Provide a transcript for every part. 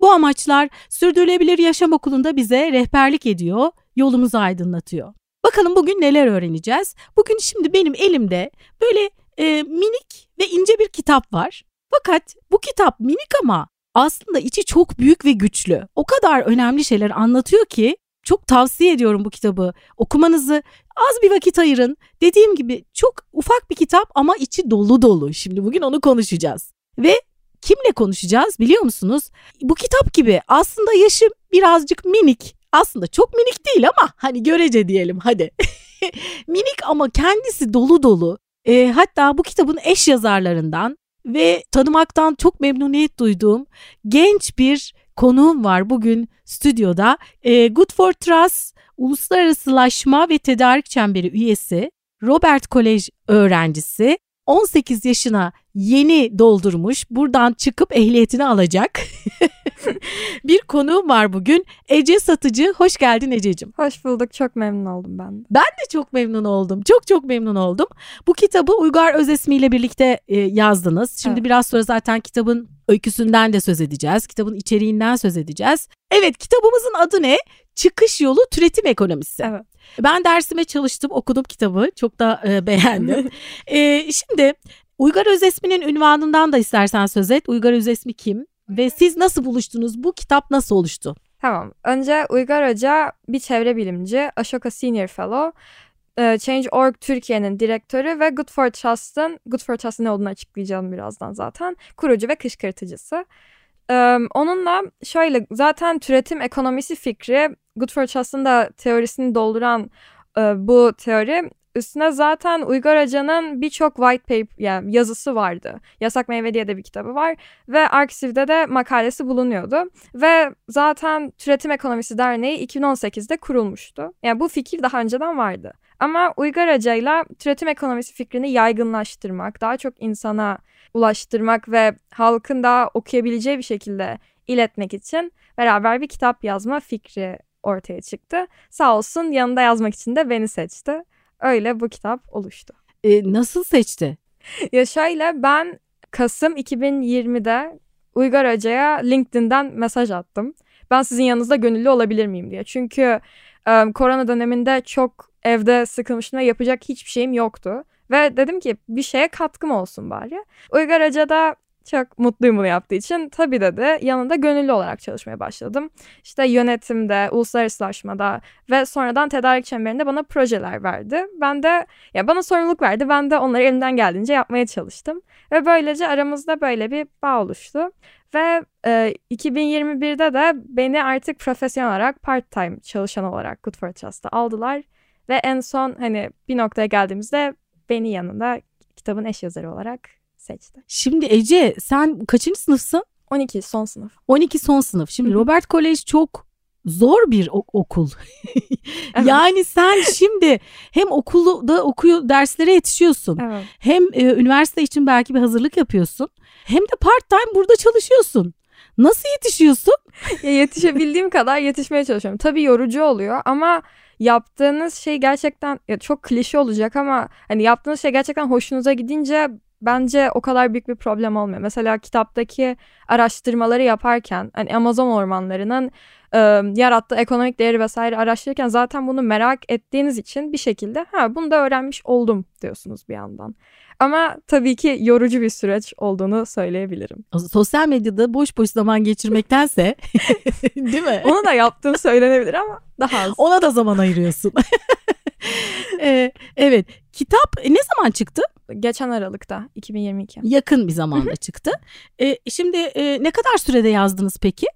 Bu amaçlar Sürdürülebilir Yaşam Okulu'nda bize rehberlik ediyor, yolumuzu aydınlatıyor. Bakalım bugün neler öğreneceğiz? Bugün şimdi benim elimde böyle e, minik ve ince bir kitap var. Fakat bu kitap minik ama aslında içi çok büyük ve güçlü. O kadar önemli şeyler anlatıyor ki çok tavsiye ediyorum bu kitabı okumanızı. Az bir vakit ayırın. Dediğim gibi çok ufak bir kitap ama içi dolu dolu. Şimdi bugün onu konuşacağız. Ve kimle konuşacağız biliyor musunuz? Bu kitap gibi aslında yaşı birazcık minik. Aslında çok minik değil ama hani görece diyelim hadi. minik ama kendisi dolu dolu. E, hatta bu kitabın eş yazarlarından ve tanımaktan çok memnuniyet duyduğum genç bir konuğum var bugün stüdyoda. E, Good for Trust Uluslararasılaşma ve Tedarik Çemberi üyesi, Robert Kolej öğrencisi, 18 yaşına yeni doldurmuş, buradan çıkıp ehliyetini alacak. bir konuğum var bugün. Ece Satıcı. Hoş geldin Ececiğim. Hoş bulduk. Çok memnun oldum ben de. Ben de çok memnun oldum. Çok çok memnun oldum. Bu kitabı Uygar Özesmi ile birlikte e, yazdınız. Şimdi evet. biraz sonra zaten kitabın öyküsünden de söz edeceğiz. Kitabın içeriğinden söz edeceğiz. Evet kitabımızın adı ne? Çıkış yolu türetim ekonomisi. Evet. Ben dersime çalıştım, okudum kitabı. Çok da e, beğendim. e, şimdi Uygar Özesmi'nin ünvanından da istersen söz et. Uygar Özesmi kim? Ve siz nasıl buluştunuz? Bu kitap nasıl oluştu? Tamam. Önce Uygar Hoca bir çevre bilimci, Ashoka Senior Fellow, e, Change.org Türkiye'nin direktörü ve Good for Trust'ın, Good for Trust'ın ne olduğunu açıklayacağım birazdan zaten, kurucu ve kışkırtıcısı. onunla şöyle zaten türetim ekonomisi fikri Good for Trust'ın da teorisini dolduran bu teori Üstüne zaten Uygar Hoca'nın birçok white paper yani yazısı vardı. Yasak Meyve diye de bir kitabı var ve Arksiv'de de makalesi bulunuyordu. Ve zaten Türetim Ekonomisi Derneği 2018'de kurulmuştu. Yani bu fikir daha önceden vardı. Ama Uygar Hoca'yla türetim ekonomisi fikrini yaygınlaştırmak, daha çok insana ulaştırmak ve halkın daha okuyabileceği bir şekilde iletmek için beraber bir kitap yazma fikri ortaya çıktı. Sağ olsun yanında yazmak için de beni seçti. Öyle bu kitap oluştu. E, nasıl seçti? ya şöyle ben Kasım 2020'de Uygar Hoca'ya LinkedIn'den mesaj attım. Ben sizin yanınızda gönüllü olabilir miyim diye. Çünkü e, korona döneminde çok evde sıkılmıştım ve yapacak hiçbir şeyim yoktu. Ve dedim ki bir şeye katkım olsun bari. Uygar Hoca da çok mutluyum bunu yaptığı için. Tabii dedi yanında gönüllü olarak çalışmaya başladım. İşte yönetimde, uluslararasılaşmada ve sonradan tedarik çemberinde bana projeler verdi. Ben de ya bana sorumluluk verdi. Ben de onları elimden geldiğince yapmaya çalıştım. Ve böylece aramızda böyle bir bağ oluştu. Ve e, 2021'de de beni artık profesyonel olarak part-time çalışan olarak Good for Trust'a aldılar. Ve en son hani bir noktaya geldiğimizde beni yanında kitabın eş yazarı olarak seçti. Şimdi Ece sen kaçıncı sınıfsın? 12 son sınıf. 12 son sınıf. Şimdi Robert College çok zor bir okul. yani sen şimdi hem okulda okuyor derslere yetişiyorsun. Evet. Hem e, üniversite için belki bir hazırlık yapıyorsun. Hem de part time burada çalışıyorsun. Nasıl yetişiyorsun? ya yetişebildiğim kadar yetişmeye çalışıyorum. Tabii yorucu oluyor ama yaptığınız şey gerçekten ya çok klişe olacak ama hani yaptığınız şey gerçekten hoşunuza gidince bence o kadar büyük bir problem olmuyor. Mesela kitaptaki araştırmaları yaparken hani Amazon ormanlarının e, yarattığı ekonomik değeri vesaire araştırırken zaten bunu merak ettiğiniz için bir şekilde ha bunu da öğrenmiş oldum diyorsunuz bir yandan. Ama tabii ki yorucu bir süreç olduğunu söyleyebilirim. Sosyal medyada boş boş zaman geçirmektense değil mi? Onu da yaptığım söylenebilir ama daha az. Ona da zaman ayırıyorsun. ee, evet. Kitap ne zaman çıktı? Geçen Aralık'ta 2022. Yakın bir zamanda çıktı. Ee, şimdi e, ne kadar sürede yazdınız peki?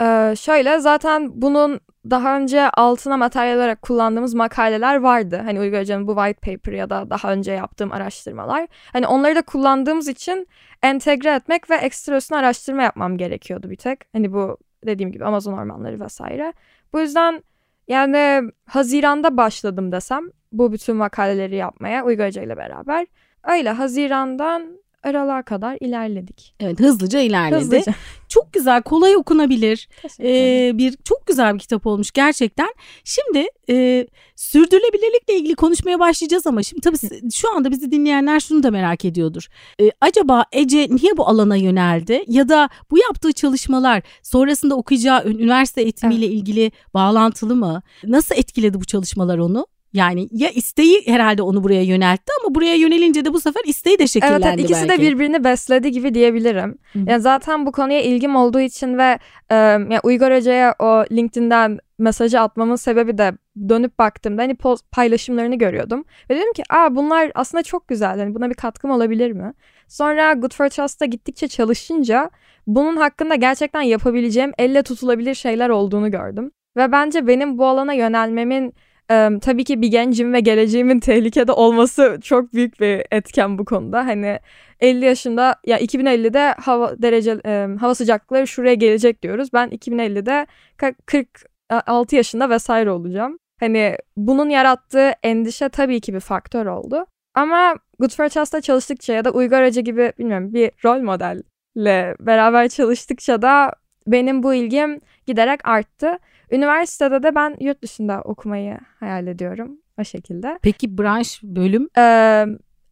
Ee, şöyle zaten bunun daha önce altına materyal olarak kullandığımız makaleler vardı. Hani Uygar Hoca'nın bu white paper ya da daha önce yaptığım araştırmalar. Hani onları da kullandığımız için entegre etmek ve ekstra üstüne araştırma yapmam gerekiyordu bir tek. Hani bu dediğim gibi Amazon ormanları vesaire. Bu yüzden Yani Haziran'da başladım desem bu bütün makaleleri yapmaya Uygarca ile beraber. Öyle Haziran'dan aralığa kadar ilerledik. Evet hızlıca ilerledi. Hızlıca. Çok güzel, kolay okunabilir. Ee, bir çok güzel bir kitap olmuş gerçekten. Şimdi e, sürdürülebilirlikle ilgili konuşmaya başlayacağız ama şimdi tabii şu anda bizi dinleyenler şunu da merak ediyordur. E, acaba Ece niye bu alana yöneldi ya da bu yaptığı çalışmalar sonrasında okuyacağı ün- üniversite eğitimiyle ilgili bağlantılı mı? Nasıl etkiledi bu çalışmalar onu? Yani ya isteği herhalde onu buraya yöneltti ama buraya yönelince de bu sefer isteği de şekillendi Evet, evet ikisi belki. de birbirini besledi gibi diyebilirim. Hı. Yani zaten bu konuya ilgim olduğu için ve e, yani Uygar Hoca'ya o LinkedIn'den mesajı atmamın sebebi de dönüp baktığımda hani post paylaşımlarını görüyordum. Ve dedim ki aa bunlar aslında çok güzel. Hani buna bir katkım olabilir mi? Sonra Good for Trust'ta gittikçe çalışınca bunun hakkında gerçekten yapabileceğim elle tutulabilir şeyler olduğunu gördüm. Ve bence benim bu alana yönelmemin e, tabii ki bir gencim ve geleceğimin tehlikede olması çok büyük bir etken bu konuda. Hani 50 yaşında ya 2050'de hava derece e, hava sıcaklıkları şuraya gelecek diyoruz. Ben 2050'de ka- 46 yaşında vesaire olacağım. Hani bunun yarattığı endişe tabii ki bir faktör oldu. Ama Good for Trust'ta çalıştıkça ya da Uygar Hoca gibi bilmiyorum bir rol modelle beraber çalıştıkça da benim bu ilgim giderek arttı. Üniversitede de ben yurt dışında okumayı hayal ediyorum o şekilde. Peki branş bölüm Ee,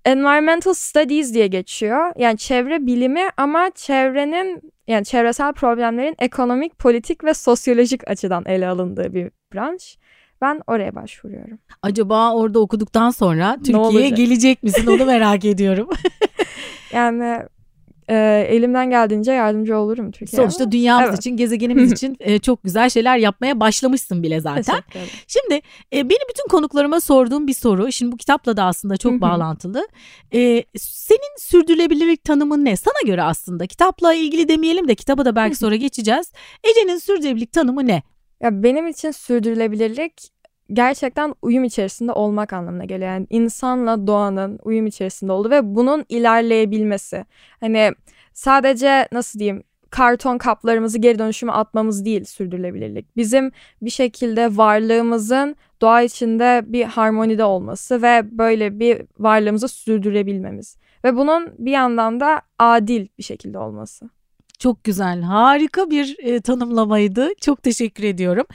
environmental studies diye geçiyor. Yani çevre bilimi ama çevrenin yani çevresel problemlerin ekonomik, politik ve sosyolojik açıdan ele alındığı bir branş. Ben oraya başvuruyorum. acaba orada okuduktan sonra Türkiye'ye gelecek misin onu merak ediyorum. Yani e, elimden geldiğince yardımcı olurum Türkiye'ye. Sonuçta dünyamız Evet. için, gezegenimiz için e, çok güzel şeyler yapmaya başlamışsın bile zaten. Şimdi e, benim bütün konuklarıma sorduğum bir soru. Şimdi bu kitapla da aslında çok bağlantılı. E, senin sürdürülebilirlik tanımın ne? Sana göre aslında kitapla ilgili demeyelim de kitaba da belki sonra geçeceğiz. Ece'nin sürdürülebilirlik tanımı ne? Ya benim için sürdürülebilirlik gerçekten uyum içerisinde olmak anlamına geliyor. Yani insanla doğanın uyum içerisinde olduğu ve bunun ilerleyebilmesi. Hani sadece nasıl diyeyim karton kaplarımızı geri dönüşüme atmamız değil sürdürülebilirlik. Bizim bir şekilde varlığımızın doğa içinde bir harmonide olması ve böyle bir varlığımızı sürdürebilmemiz. Ve bunun bir yandan da adil bir şekilde olması. Çok güzel, harika bir e, tanımlamaydı. Çok teşekkür ediyorum.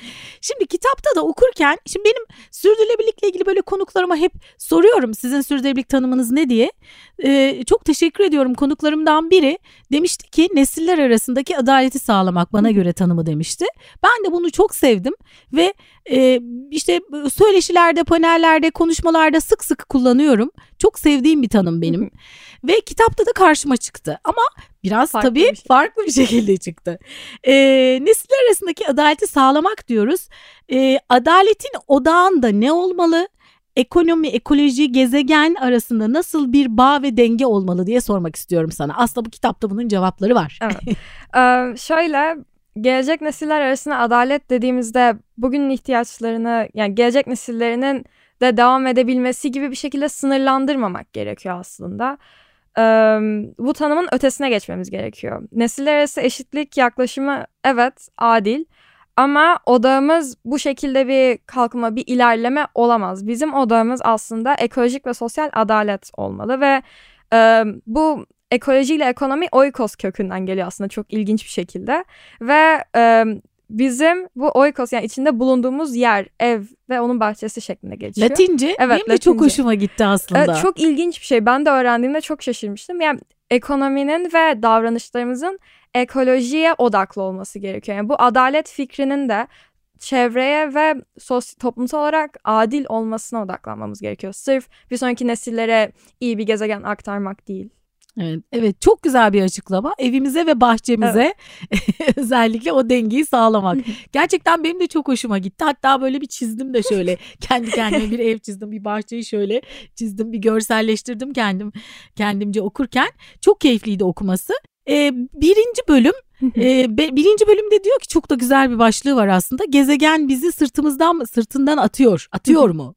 Şimdi kitapta da okurken, şimdi benim sürdürülebilirlikle ilgili böyle konuklarıma hep soruyorum sizin sürdürülebilirlik tanımınız ne diye. E, çok teşekkür ediyorum. Konuklarımdan biri demişti ki nesiller arasındaki adaleti sağlamak bana göre tanımı demişti. Ben de bunu çok sevdim ve e, işte söyleşilerde, panellerde, konuşmalarda sık sık kullanıyorum. Çok sevdiğim bir tanım benim. ve kitapta da karşıma çıktı. Ama biraz Farklı tabii bir şey. farklı bir şekilde çıktı. E, nesiller arasındaki adaleti sağlamak diyoruz. E, adaletin odağında ne olmalı? Ekonomi, ekoloji, gezegen arasında nasıl bir bağ ve denge olmalı diye sormak istiyorum sana. Aslında bu kitapta bunun cevapları var. Evet. Ee, şöyle gelecek nesiller arasında adalet dediğimizde bugünün ihtiyaçlarını yani gelecek nesillerinin de devam edebilmesi gibi bir şekilde sınırlandırmamak gerekiyor aslında. Ee, bu tanımın ötesine geçmemiz gerekiyor. Nesiller arası eşitlik yaklaşımı evet adil ama odağımız bu şekilde bir kalkınma, bir ilerleme olamaz. Bizim odağımız aslında ekolojik ve sosyal adalet olmalı ve e, bu ekolojiyle ekonomi oikos kökünden geliyor aslında çok ilginç bir şekilde. Ve e, bizim bu oikos yani içinde bulunduğumuz yer, ev ve onun bahçesi şeklinde geçiyor. Latince Evet, benim de çok hoşuma gitti aslında. Evet, çok ilginç bir şey. Ben de öğrendiğimde çok şaşırmıştım. Yani ekonominin ve davranışlarımızın ekolojiye odaklı olması gerekiyor. Yani bu adalet fikrinin de çevreye ve sos- toplumsal olarak adil olmasına odaklanmamız gerekiyor. Sırf bir sonraki nesillere iyi bir gezegen aktarmak değil. Evet, evet çok güzel bir açıklama. Evimize ve bahçemize özellikle o dengeyi sağlamak. Gerçekten benim de çok hoşuma gitti. Hatta böyle bir çizdim de şöyle kendi kendime bir ev çizdim, bir bahçeyi şöyle çizdim, bir görselleştirdim kendim kendimce okurken. Çok keyifliydi okuması. Ee, birinci bölüm e, be- birinci bölümde diyor ki çok da güzel bir başlığı var aslında. Gezegen bizi sırtımızdan mı sırtından atıyor. Atıyor mu?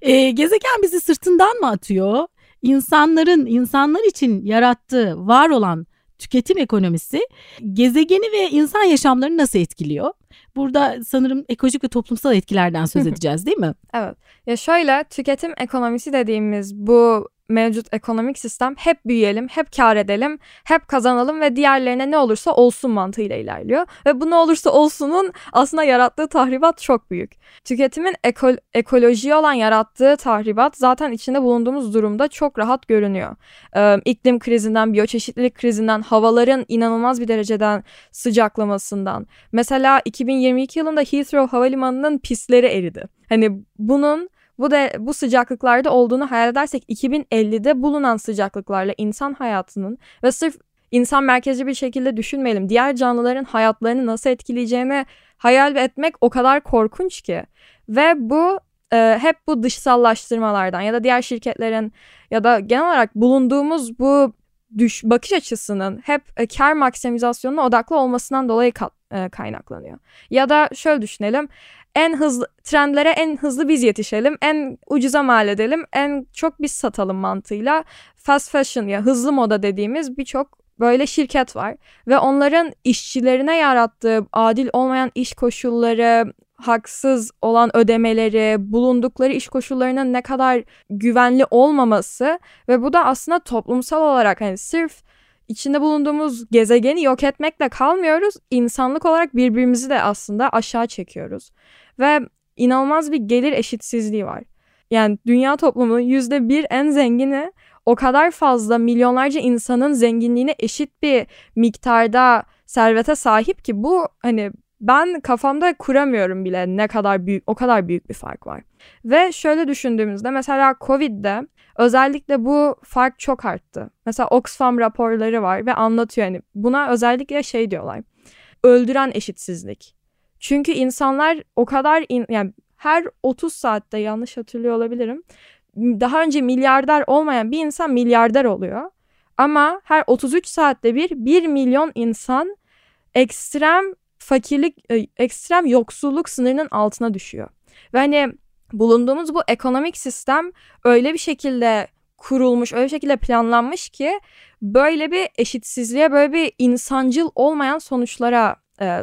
Ee, gezegen bizi sırtından mı atıyor? İnsanların insanlar için yarattığı var olan tüketim ekonomisi gezegeni ve insan yaşamlarını nasıl etkiliyor? Burada sanırım ekolojik ve toplumsal etkilerden söz edeceğiz değil mi? Evet. Ya şöyle tüketim ekonomisi dediğimiz bu mevcut ekonomik sistem hep büyüyelim, hep kar edelim, hep kazanalım ve diğerlerine ne olursa olsun mantığıyla ilerliyor. Ve bu ne olursa olsunun aslında yarattığı tahribat çok büyük. Tüketimin eko ekolojiye olan yarattığı tahribat zaten içinde bulunduğumuz durumda çok rahat görünüyor. Ee, iklim krizinden, biyoçeşitlilik krizinden, havaların inanılmaz bir dereceden sıcaklamasından. Mesela 2022 yılında Heathrow Havalimanı'nın pistleri eridi. Hani bunun bu da bu sıcaklıklarda olduğunu hayal edersek 2050'de bulunan sıcaklıklarla insan hayatının ve sırf insan merkezci bir şekilde düşünmeyelim. Diğer canlıların hayatlarını nasıl etkileyeceğini hayal etmek o kadar korkunç ki. Ve bu e, hep bu dışsallaştırmalardan ya da diğer şirketlerin ya da genel olarak bulunduğumuz bu düş bakış açısının hep e, kar maksimizasyonuna odaklı olmasından dolayı ka- e, kaynaklanıyor. Ya da şöyle düşünelim en hızlı trendlere en hızlı biz yetişelim, en ucuza mal edelim, en çok biz satalım mantığıyla fast fashion ya hızlı moda dediğimiz birçok böyle şirket var ve onların işçilerine yarattığı adil olmayan iş koşulları, haksız olan ödemeleri, bulundukları iş koşullarının ne kadar güvenli olmaması ve bu da aslında toplumsal olarak hani sırf içinde bulunduğumuz gezegeni yok etmekle kalmıyoruz. İnsanlık olarak birbirimizi de aslında aşağı çekiyoruz. Ve inanılmaz bir gelir eşitsizliği var. Yani dünya toplumunun yüzde bir en zengini o kadar fazla milyonlarca insanın zenginliğine eşit bir miktarda servete sahip ki bu hani ben kafamda kuramıyorum bile ne kadar büyük o kadar büyük bir fark var. Ve şöyle düşündüğümüzde mesela Covid'de özellikle bu fark çok arttı. Mesela Oxfam raporları var ve anlatıyor hani buna özellikle şey diyorlar. Öldüren eşitsizlik. Çünkü insanlar o kadar in, yani her 30 saatte yanlış hatırlıyor olabilirim. Daha önce milyarder olmayan bir insan milyarder oluyor. Ama her 33 saatte bir 1 milyon insan ekstrem fakirlik, e, ekstrem yoksulluk sınırının altına düşüyor. Ve hani bulunduğumuz bu ekonomik sistem öyle bir şekilde kurulmuş, öyle bir şekilde planlanmış ki böyle bir eşitsizliğe, böyle bir insancıl olmayan sonuçlara e,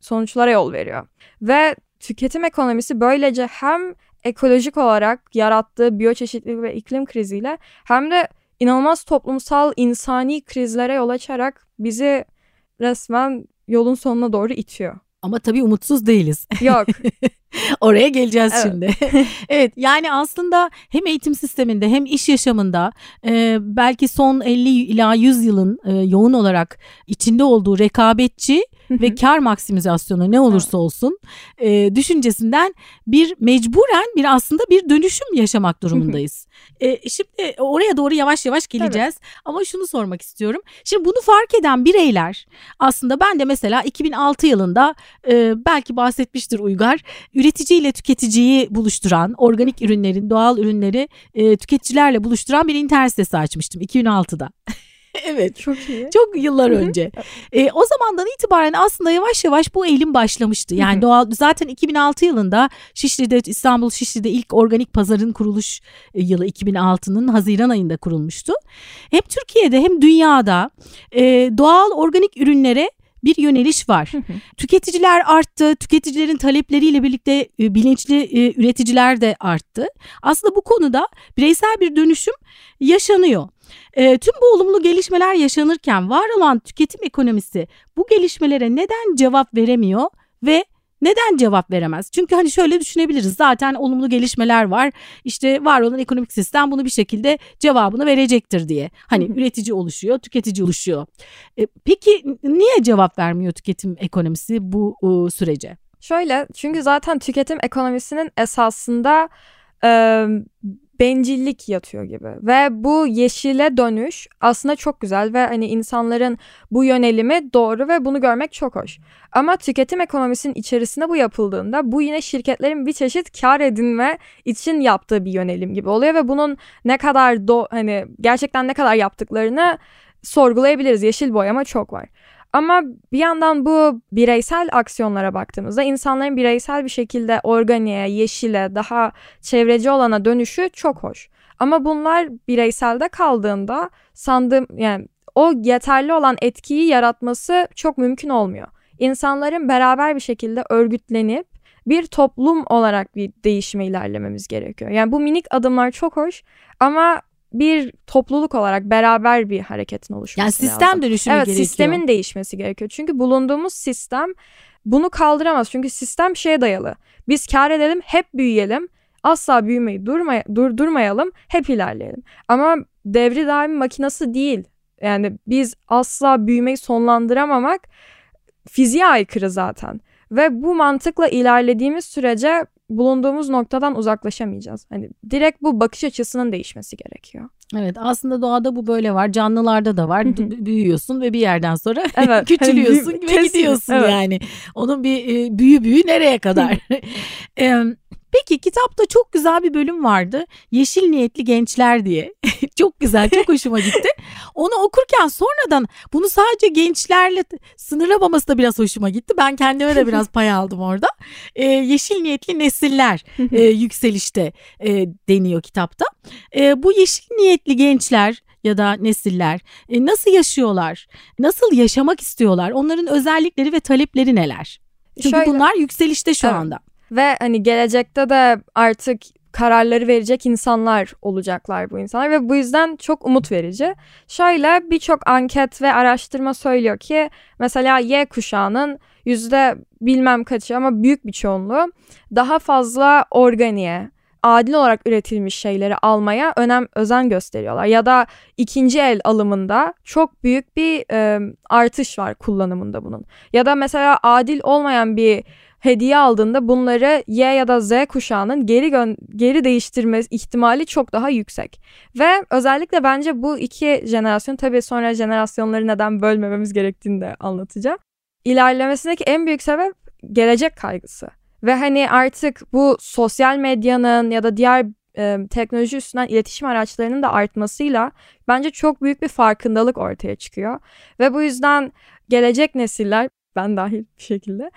sonuçlara yol veriyor. Ve tüketim ekonomisi böylece hem ekolojik olarak yarattığı biyoçeşitlilik ve iklim kriziyle hem de inanılmaz toplumsal insani krizlere yol açarak bizi resmen yolun sonuna doğru itiyor. Ama tabii umutsuz değiliz. Yok. Oraya geleceğiz evet. şimdi. evet yani aslında hem eğitim sisteminde hem iş yaşamında e, belki son 50 ila 100 yılın e, yoğun olarak içinde olduğu rekabetçi ve kar maksimizasyonu ne olursa olsun e, düşüncesinden bir mecburen bir aslında bir dönüşüm yaşamak durumundayız. e, şimdi oraya doğru yavaş yavaş geleceğiz evet. ama şunu sormak istiyorum. Şimdi bunu fark eden bireyler aslında ben de mesela 2006 yılında e, belki bahsetmiştir Uygar üretici ile tüketiciyi buluşturan organik ürünlerin doğal ürünleri e, tüketicilerle buluşturan bir internet sitesi açmıştım 2006'da. evet. Çok iyi. Çok yıllar önce. e, o zamandan itibaren aslında yavaş yavaş bu eğilim başlamıştı. Yani doğal zaten 2006 yılında Şişli'de İstanbul Şişli'de ilk organik pazarın kuruluş e, yılı 2006'nın Haziran ayında kurulmuştu. Hem Türkiye'de hem dünyada e, doğal organik ürünlere bir yöneliş var. Tüketiciler arttı, tüketicilerin talepleriyle birlikte e, bilinçli e, üreticiler de arttı. Aslında bu konuda bireysel bir dönüşüm yaşanıyor. E, tüm bu olumlu gelişmeler yaşanırken var olan tüketim ekonomisi bu gelişmelere neden cevap veremiyor ve neden cevap veremez? Çünkü hani şöyle düşünebiliriz. Zaten olumlu gelişmeler var. İşte var olan ekonomik sistem bunu bir şekilde cevabını verecektir diye. Hani üretici oluşuyor, tüketici oluşuyor. E, peki niye cevap vermiyor tüketim ekonomisi bu e, sürece? Şöyle çünkü zaten tüketim ekonomisinin esasında e, bencillik yatıyor gibi. Ve bu yeşile dönüş aslında çok güzel ve hani insanların bu yönelimi doğru ve bunu görmek çok hoş. Ama tüketim ekonomisinin içerisinde bu yapıldığında bu yine şirketlerin bir çeşit kar edinme için yaptığı bir yönelim gibi oluyor ve bunun ne kadar do hani gerçekten ne kadar yaptıklarını sorgulayabiliriz. Yeşil boyama çok var. Ama bir yandan bu bireysel aksiyonlara baktığımızda insanların bireysel bir şekilde organiğe, yeşile, daha çevreci olana dönüşü çok hoş. Ama bunlar bireyselde kaldığında sandığım yani o yeterli olan etkiyi yaratması çok mümkün olmuyor. insanların beraber bir şekilde örgütlenip bir toplum olarak bir değişime ilerlememiz gerekiyor. Yani bu minik adımlar çok hoş ama bir topluluk olarak beraber bir hareketin oluşması yani sistem lazım. dönüşümü evet, gerekiyor. sistemin değişmesi gerekiyor. Çünkü bulunduğumuz sistem bunu kaldıramaz. Çünkü sistem şeye dayalı. Biz kar edelim, hep büyüyelim. Asla büyümeyi durmay durdurmayalım, hep ilerleyelim. Ama devri daim makinası değil. Yani biz asla büyümeyi sonlandıramamak fiziğe aykırı zaten. Ve bu mantıkla ilerlediğimiz sürece bulunduğumuz noktadan uzaklaşamayacağız. Hani direkt bu bakış açısının değişmesi gerekiyor. Evet aslında doğada bu böyle var. Canlılarda da var. Büyüyorsun ve bir yerden sonra Evet. küçülüyorsun Hani ve kesin, gidiyorsun evet. yani. Onun bir e, büyü büyü nereye kadar? Em, Peki kitapta çok güzel bir bölüm vardı. Yeşil niyetli gençler diye. çok güzel, çok hoşuma gitti. Onu okurken sonradan bunu sadece gençlerle sınırlamaması da biraz hoşuma gitti. Ben kendime de biraz pay aldım orada. Ee, yeşil niyetli nesiller e, yükselişte e, deniyor kitapta. E, bu yeşil niyetli gençler ya da nesiller e, nasıl yaşıyorlar? Nasıl yaşamak istiyorlar? Onların özellikleri ve talepleri neler? Çünkü Şöyle- bunlar yükselişte şu Evet. anda. Ve hani gelecekte de artık kararları verecek insanlar olacaklar bu insanlar ve bu yüzden çok umut verici. Şöyle birçok anket ve araştırma söylüyor ki mesela Y kuşağının yüzde bilmem kaçı ama büyük bir çoğunluğu daha fazla organiye, adil olarak üretilmiş şeyleri almaya önem özen gösteriyorlar. Ya da ikinci el alımında çok büyük bir e, artış var kullanımında bunun. Ya da mesela adil olmayan bir hediye aldığında bunları Y ya da Z kuşağının geri gö- geri değiştirme ihtimali çok daha yüksek. Ve özellikle bence bu iki jenerasyon tabii sonra jenerasyonları neden bölmememiz gerektiğini de anlatacağım. İlerlemesindeki en büyük sebep gelecek kaygısı. Ve hani artık bu sosyal medyanın ya da diğer e, teknoloji üstünden iletişim araçlarının da artmasıyla bence çok büyük bir farkındalık ortaya çıkıyor. Ve bu yüzden gelecek nesiller ben dahil bir şekilde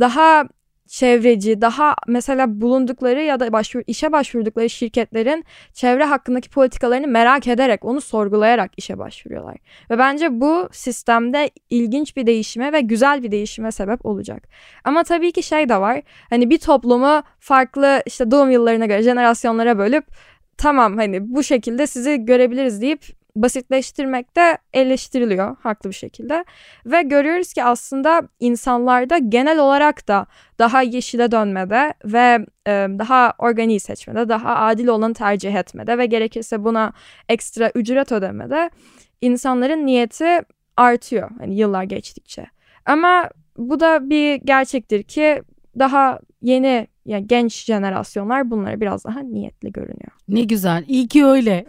daha çevreci, daha mesela bulundukları ya da başvur, işe başvurdukları şirketlerin çevre hakkındaki politikalarını merak ederek, onu sorgulayarak işe başvuruyorlar. Ve bence bu sistemde ilginç bir değişime ve güzel bir değişime sebep olacak. Ama tabii ki şey de var. Hani bir toplumu farklı işte doğum yıllarına göre jenerasyonlara bölüp tamam hani bu şekilde sizi görebiliriz deyip basitleştirmek de eleştiriliyor haklı bir şekilde. Ve görüyoruz ki aslında insanlarda genel olarak da daha yeşile dönmede ve e, daha organik seçmede, daha adil olanı tercih etmede ve gerekirse buna ekstra ücret ödemede insanların niyeti artıyor hani yıllar geçtikçe. Ama bu da bir gerçektir ki daha yeni yani genç jenerasyonlar bunlara biraz daha niyetli görünüyor. Ne güzel. İyi ki öyle.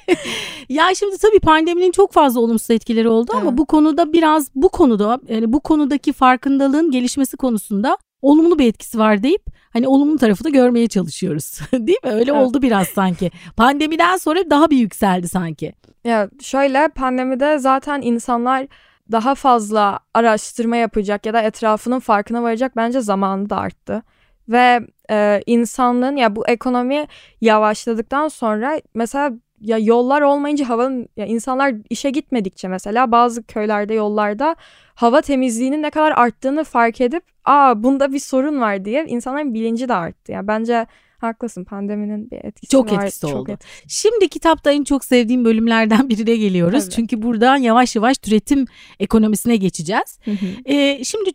ya şimdi tabii pandeminin çok fazla olumsuz etkileri oldu ama Evet. bu konuda biraz bu konuda yani bu konudaki farkındalığın gelişmesi konusunda olumlu bir etkisi var deyip hani olumlu tarafı da görmeye çalışıyoruz. Değil mi? Öyle Evet. oldu biraz sanki. Pandemiden sonra daha bir yükseldi sanki. Ya şöyle pandemide zaten insanlar daha fazla araştırma yapacak ya da etrafının farkına varacak bence zamanı da arttı. Ve e, insanlığın ya bu ekonomi yavaşladıktan sonra mesela ya yollar olmayınca havanın ya insanlar işe gitmedikçe mesela bazı köylerde yollarda hava temizliğinin ne kadar arttığını fark edip aa bunda bir sorun var diye insanların bilinci de arttı. Ya bence haklısın pandeminin bir etkisi Çok var. etkisi oldu. etkisi. Şimdi kitapta en çok sevdiğim bölümlerden birine geliyoruz. Evet. Çünkü buradan yavaş yavaş türetim ekonomisine geçeceğiz. Ee, şimdi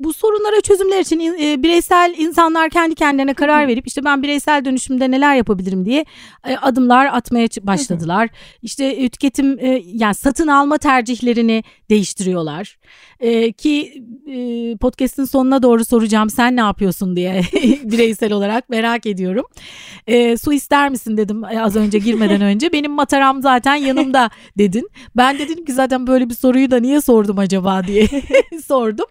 bu sorunlara çözümler için in- e, bireysel insanlar kendi kendilerine karar verip işte ben bireysel dönüşümde neler yapabilirim diye e, adımlar atmaya başladılar. İşte e, tüketim e, yani satın alma tercihlerini değiştiriyorlar. E, ki e, podcast'in sonuna doğru soracağım sen ne yapıyorsun diye bireysel olarak merak ediyorum. E, su ister misin dedim az önce girmeden önce. Benim mataram zaten yanımda dedin. Ben de dedim ki zaten böyle bir soruyu da niye sordum acaba diye sordum.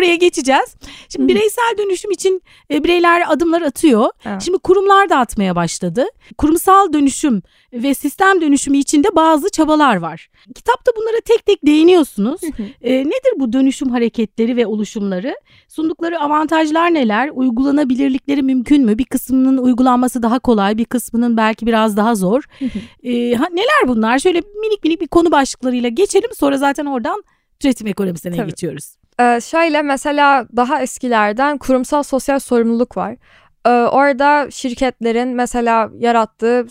Oraya geçeceğiz. Şimdi bireysel dönüşüm için e, bireyler adımlar atıyor. Evet. Şimdi kurumlar da atmaya başladı. Kurumsal dönüşüm ve sistem dönüşümü içinde bazı çabalar var. Kitapta bunlara tek tek değiniyorsunuz. E, nedir bu dönüşüm hareketleri ve oluşumları? Sundukları avantajlar neler? Uygulanabilirlikleri mümkün mü? Bir kısmının uygulanması daha kolay, bir kısmının belki biraz daha zor. E, ha, neler bunlar? Şöyle minik minik bir konu başlıklarıyla geçelim. Sonra zaten oradan türetim ekonomisine Tabii. geçiyoruz. Ee, şöyle mesela daha eskilerden kurumsal sosyal sorumluluk var. Ee, orada şirketlerin mesela yarattığı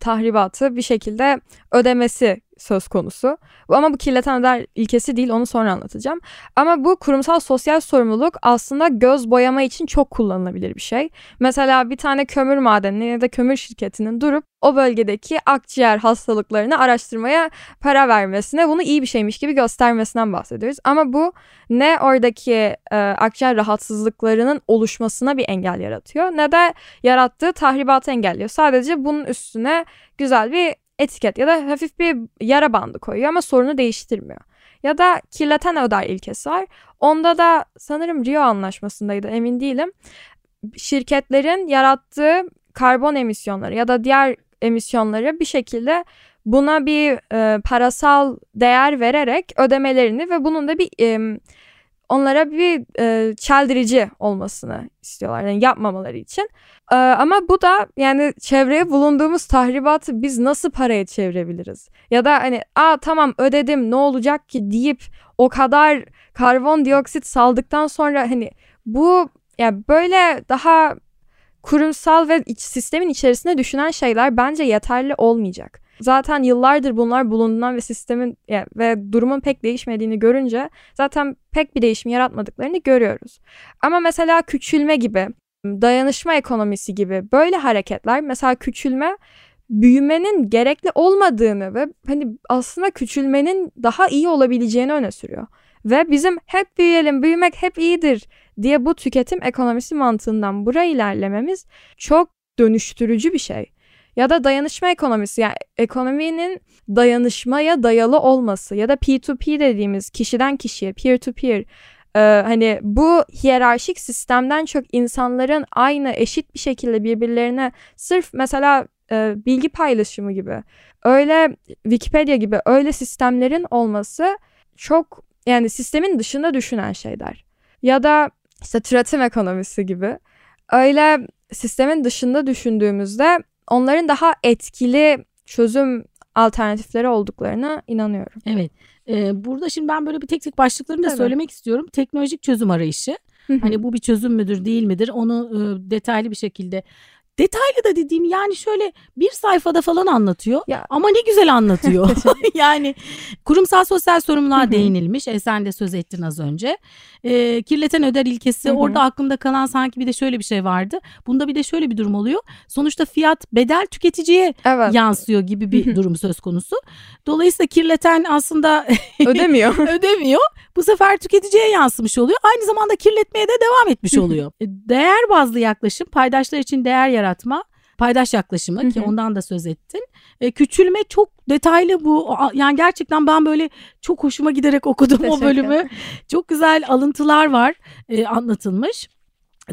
tahribatı bir şekilde ödemesi söz konusu. Ama bu kirleten öder ilkesi değil onu sonra anlatacağım. Ama bu kurumsal sosyal sorumluluk aslında göz boyama için çok kullanılabilir bir şey. Mesela bir tane kömür madeninin ya da kömür şirketinin durup o bölgedeki akciğer hastalıklarını araştırmaya para vermesine bunu iyi bir şeymiş gibi göstermesinden bahsediyoruz. Ama bu ne oradaki e, akciğer rahatsızlıklarının oluşmasına bir engel yaratıyor ne de yarattığı tahribatı engelliyor. Sadece bunun üstüne güzel bir etiket ya da hafif bir yara bandı koyuyor ama sorunu değiştirmiyor. Ya da kirleten öder ilkesi var. Onda da sanırım Rio anlaşmasındaydı emin değilim. Şirketlerin yarattığı karbon emisyonları ya da diğer emisyonları bir şekilde buna bir e, parasal değer vererek ödemelerini ve bunun da bir e, onlara bir e, çeldirici olmasını istiyorlar. Yani yapmamaları için. E, ama bu da yani çevreye bulunduğumuz tahribatı biz nasıl paraya çevirebiliriz? Ya da hani aa tamam ödedim ne olacak ki deyip o kadar karbondioksit saldıktan sonra hani bu yani böyle daha kurumsal ve iç, sistemin içerisinde düşünen şeyler bence yeterli olmayacak. Zaten yıllardır bunlar bulunduğundan ve sistemin yani, ve durumun pek değişmediğini görünce zaten pek bir değişim yaratmadıklarını görüyoruz. Ama mesela küçülme gibi, dayanışma ekonomisi gibi böyle hareketler mesela küçülme büyümenin gerekli olmadığını ve hani aslında küçülmenin daha iyi olabileceğini öne sürüyor. Ve bizim hep büyüyelim, büyümek hep iyidir diye bu tüketim ekonomisi mantığından buraya ilerlememiz çok dönüştürücü bir şey ya da dayanışma ekonomisi yani ekonominin dayanışmaya dayalı olması ya da P2P dediğimiz kişiden kişiye peer to peer ee, hani bu hiyerarşik sistemden çok insanların aynı eşit bir şekilde birbirlerine sırf mesela e, bilgi paylaşımı gibi öyle Wikipedia gibi öyle sistemlerin olması çok yani sistemin dışında düşünen şeyler. Ya da işte türetim ekonomisi gibi öyle sistemin dışında düşündüğümüzde onların daha etkili çözüm alternatifleri olduklarına inanıyorum. Evet. Ee, burada şimdi ben böyle bir tek tek başlıklarını da evet. söylemek istiyorum. Teknolojik çözüm arayışı. hani bu bir çözüm müdür değil midir onu e, detaylı bir şekilde Detaylı da dediğim yani şöyle bir sayfada falan anlatıyor ya. ama ne güzel anlatıyor. yani kurumsal sosyal sorumluluğa değinilmiş. E, sen de söz ettin az önce. E, kirleten öder ilkesi orada aklımda kalan sanki bir de şöyle bir şey vardı. Bunda bir de şöyle bir durum oluyor. Sonuçta fiyat bedel tüketiciye evet. yansıyor gibi bir durum söz konusu. Dolayısıyla kirleten aslında ödemiyor. ödemiyor. Bu sefer tüketiciye yansımış oluyor. Aynı zamanda kirletmeye de devam etmiş oluyor. E, değer bazlı yaklaşım paydaşlar için değer yaratma paydaş yaklaşımı ki ondan da söz ettin. E, küçülme çok detaylı bu. Yani gerçekten ben böyle çok hoşuma giderek okudum o bölümü. Çok güzel alıntılar var e, anlatılmış.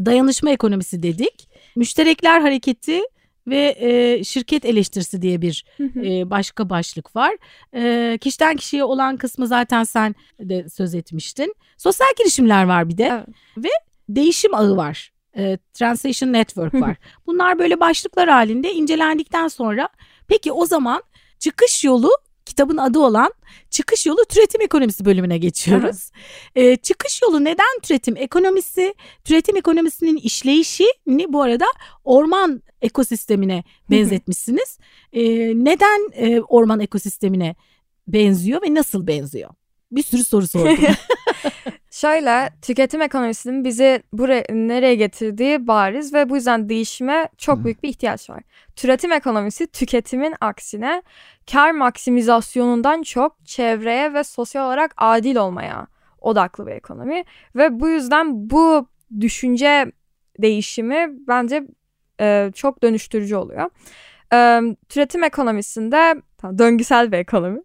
Dayanışma ekonomisi dedik. Müşterekler hareketi ve e, şirket eleştirisi diye bir e, başka başlık var. E, kişiden kişiye olan kısmı zaten sen de söz etmiştin. Sosyal girişimler var bir de evet. ve değişim ağı var e, Translation Network var. Bunlar böyle başlıklar halinde incelendikten sonra peki o zaman çıkış yolu kitabın adı olan çıkış yolu türetim ekonomisi bölümüne geçiyoruz. ee, çıkış yolu neden türetim ekonomisi? Türetim ekonomisinin işleyişini bu arada orman ekosistemine benzetmişsiniz. ee, neden e, orman ekosistemine benziyor ve nasıl benziyor? Bir sürü soru sordum. Şöyle tüketim ekonomisinin bizi buraya nereye getirdiği bariz ve bu yüzden değişime çok büyük bir ihtiyaç var. Türetim ekonomisi tüketimin aksine kar maksimizasyonundan çok çevreye ve sosyal olarak adil olmaya odaklı bir ekonomi ve bu yüzden bu düşünce değişimi bence e, çok dönüştürücü oluyor. E, türetim ekonomisinde döngüsel bir ekonomi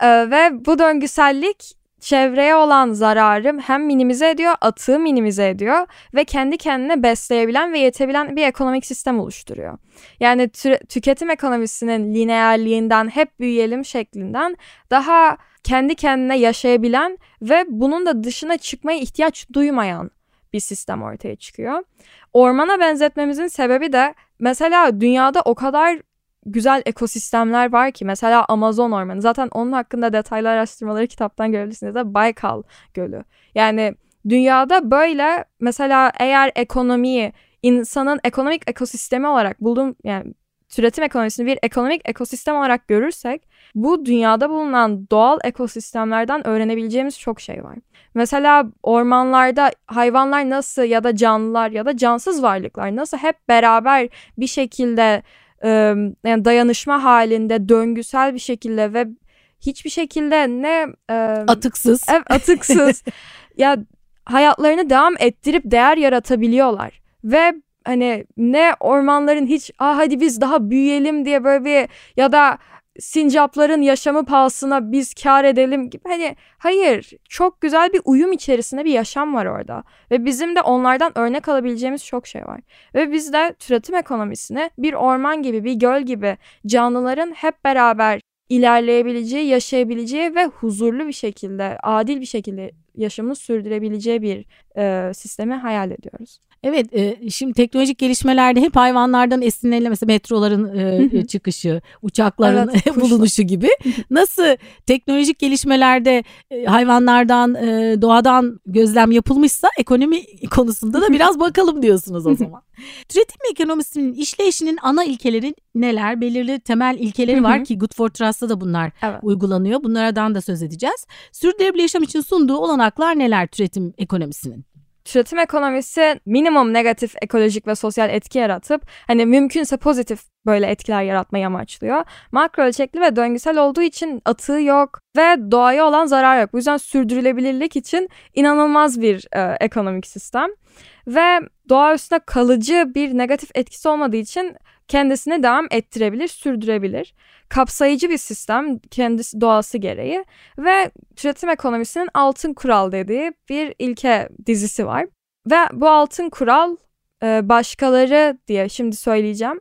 e, ve bu döngüsellik çevreye olan zararı hem minimize ediyor, atığı minimize ediyor ve kendi kendine besleyebilen ve yetebilen bir ekonomik sistem oluşturuyor. Yani tü- tüketim ekonomisinin lineerliğinden hep büyüyelim şeklinden daha kendi kendine yaşayabilen ve bunun da dışına çıkmaya ihtiyaç duymayan bir sistem ortaya çıkıyor. Ormana benzetmemizin sebebi de mesela dünyada o kadar güzel ekosistemler var ki mesela Amazon ormanı zaten onun hakkında detaylı araştırmaları kitaptan görebilirsiniz de Baykal Gölü. Yani dünyada böyle mesela eğer ekonomiyi insanın ekonomik ekosistemi olarak bulduğum yani türetim ekonomisini bir ekonomik ekosistem olarak görürsek bu dünyada bulunan doğal ekosistemlerden öğrenebileceğimiz çok şey var. Mesela ormanlarda hayvanlar nasıl ya da canlılar ya da cansız varlıklar nasıl hep beraber bir şekilde yani dayanışma halinde döngüsel bir şekilde ve hiçbir şekilde ne atıksız. Evet, atıksız. Ya hayatlarını devam ettirip değer yaratabiliyorlar ve hani ne ormanların hiç ah hadi biz daha büyüyelim diye böyle bir ya da sincapların yaşamı pahasına biz kar edelim gibi. Hani hayır çok güzel bir uyum içerisinde bir yaşam var orada. Ve bizim de onlardan örnek alabileceğimiz çok şey var. Ve biz de türetim ekonomisini bir orman gibi bir göl gibi canlıların hep beraber ilerleyebileceği, yaşayabileceği ve huzurlu bir şekilde, adil bir şekilde yaşamını sürdürebileceği bir e, sistemi hayal ediyoruz. Evet e, şimdi teknolojik gelişmelerde hep hayvanlardan esinlenilen mesela metroların e, çıkışı, uçakların evet, bulunuşu gibi. Nasıl teknolojik gelişmelerde e, hayvanlardan, e, doğadan gözlem yapılmışsa ekonomi konusunda da biraz bakalım diyorsunuz o zaman. Türetim ekonomisinin işleyişinin ana ilkeleri neler? Belirli temel ilkeleri var ki Good for Trust'ta da bunlar evet. uygulanıyor. Bunlardan da söz edeceğiz. Sürdürülebilir yaşam için sunduğu olanaklar neler türetim ekonomisinin? Türetim ekonomisi minimum negatif ekolojik ve sosyal etki yaratıp hani mümkünse pozitif böyle etkiler yaratmayı amaçlıyor. Makro ölçekli ve döngüsel olduğu için atığı yok ve doğaya olan zarar yok. Bu yüzden sürdürülebilirlik için inanılmaz bir e, ekonomik sistem. Ve doğa üstüne kalıcı bir negatif etkisi olmadığı için kendisine devam ettirebilir, sürdürebilir. Kapsayıcı bir sistem kendisi doğası gereği ve türetim ekonomisinin altın kural dediği bir ilke dizisi var. Ve bu altın kural e, başkaları diye şimdi söyleyeceğim.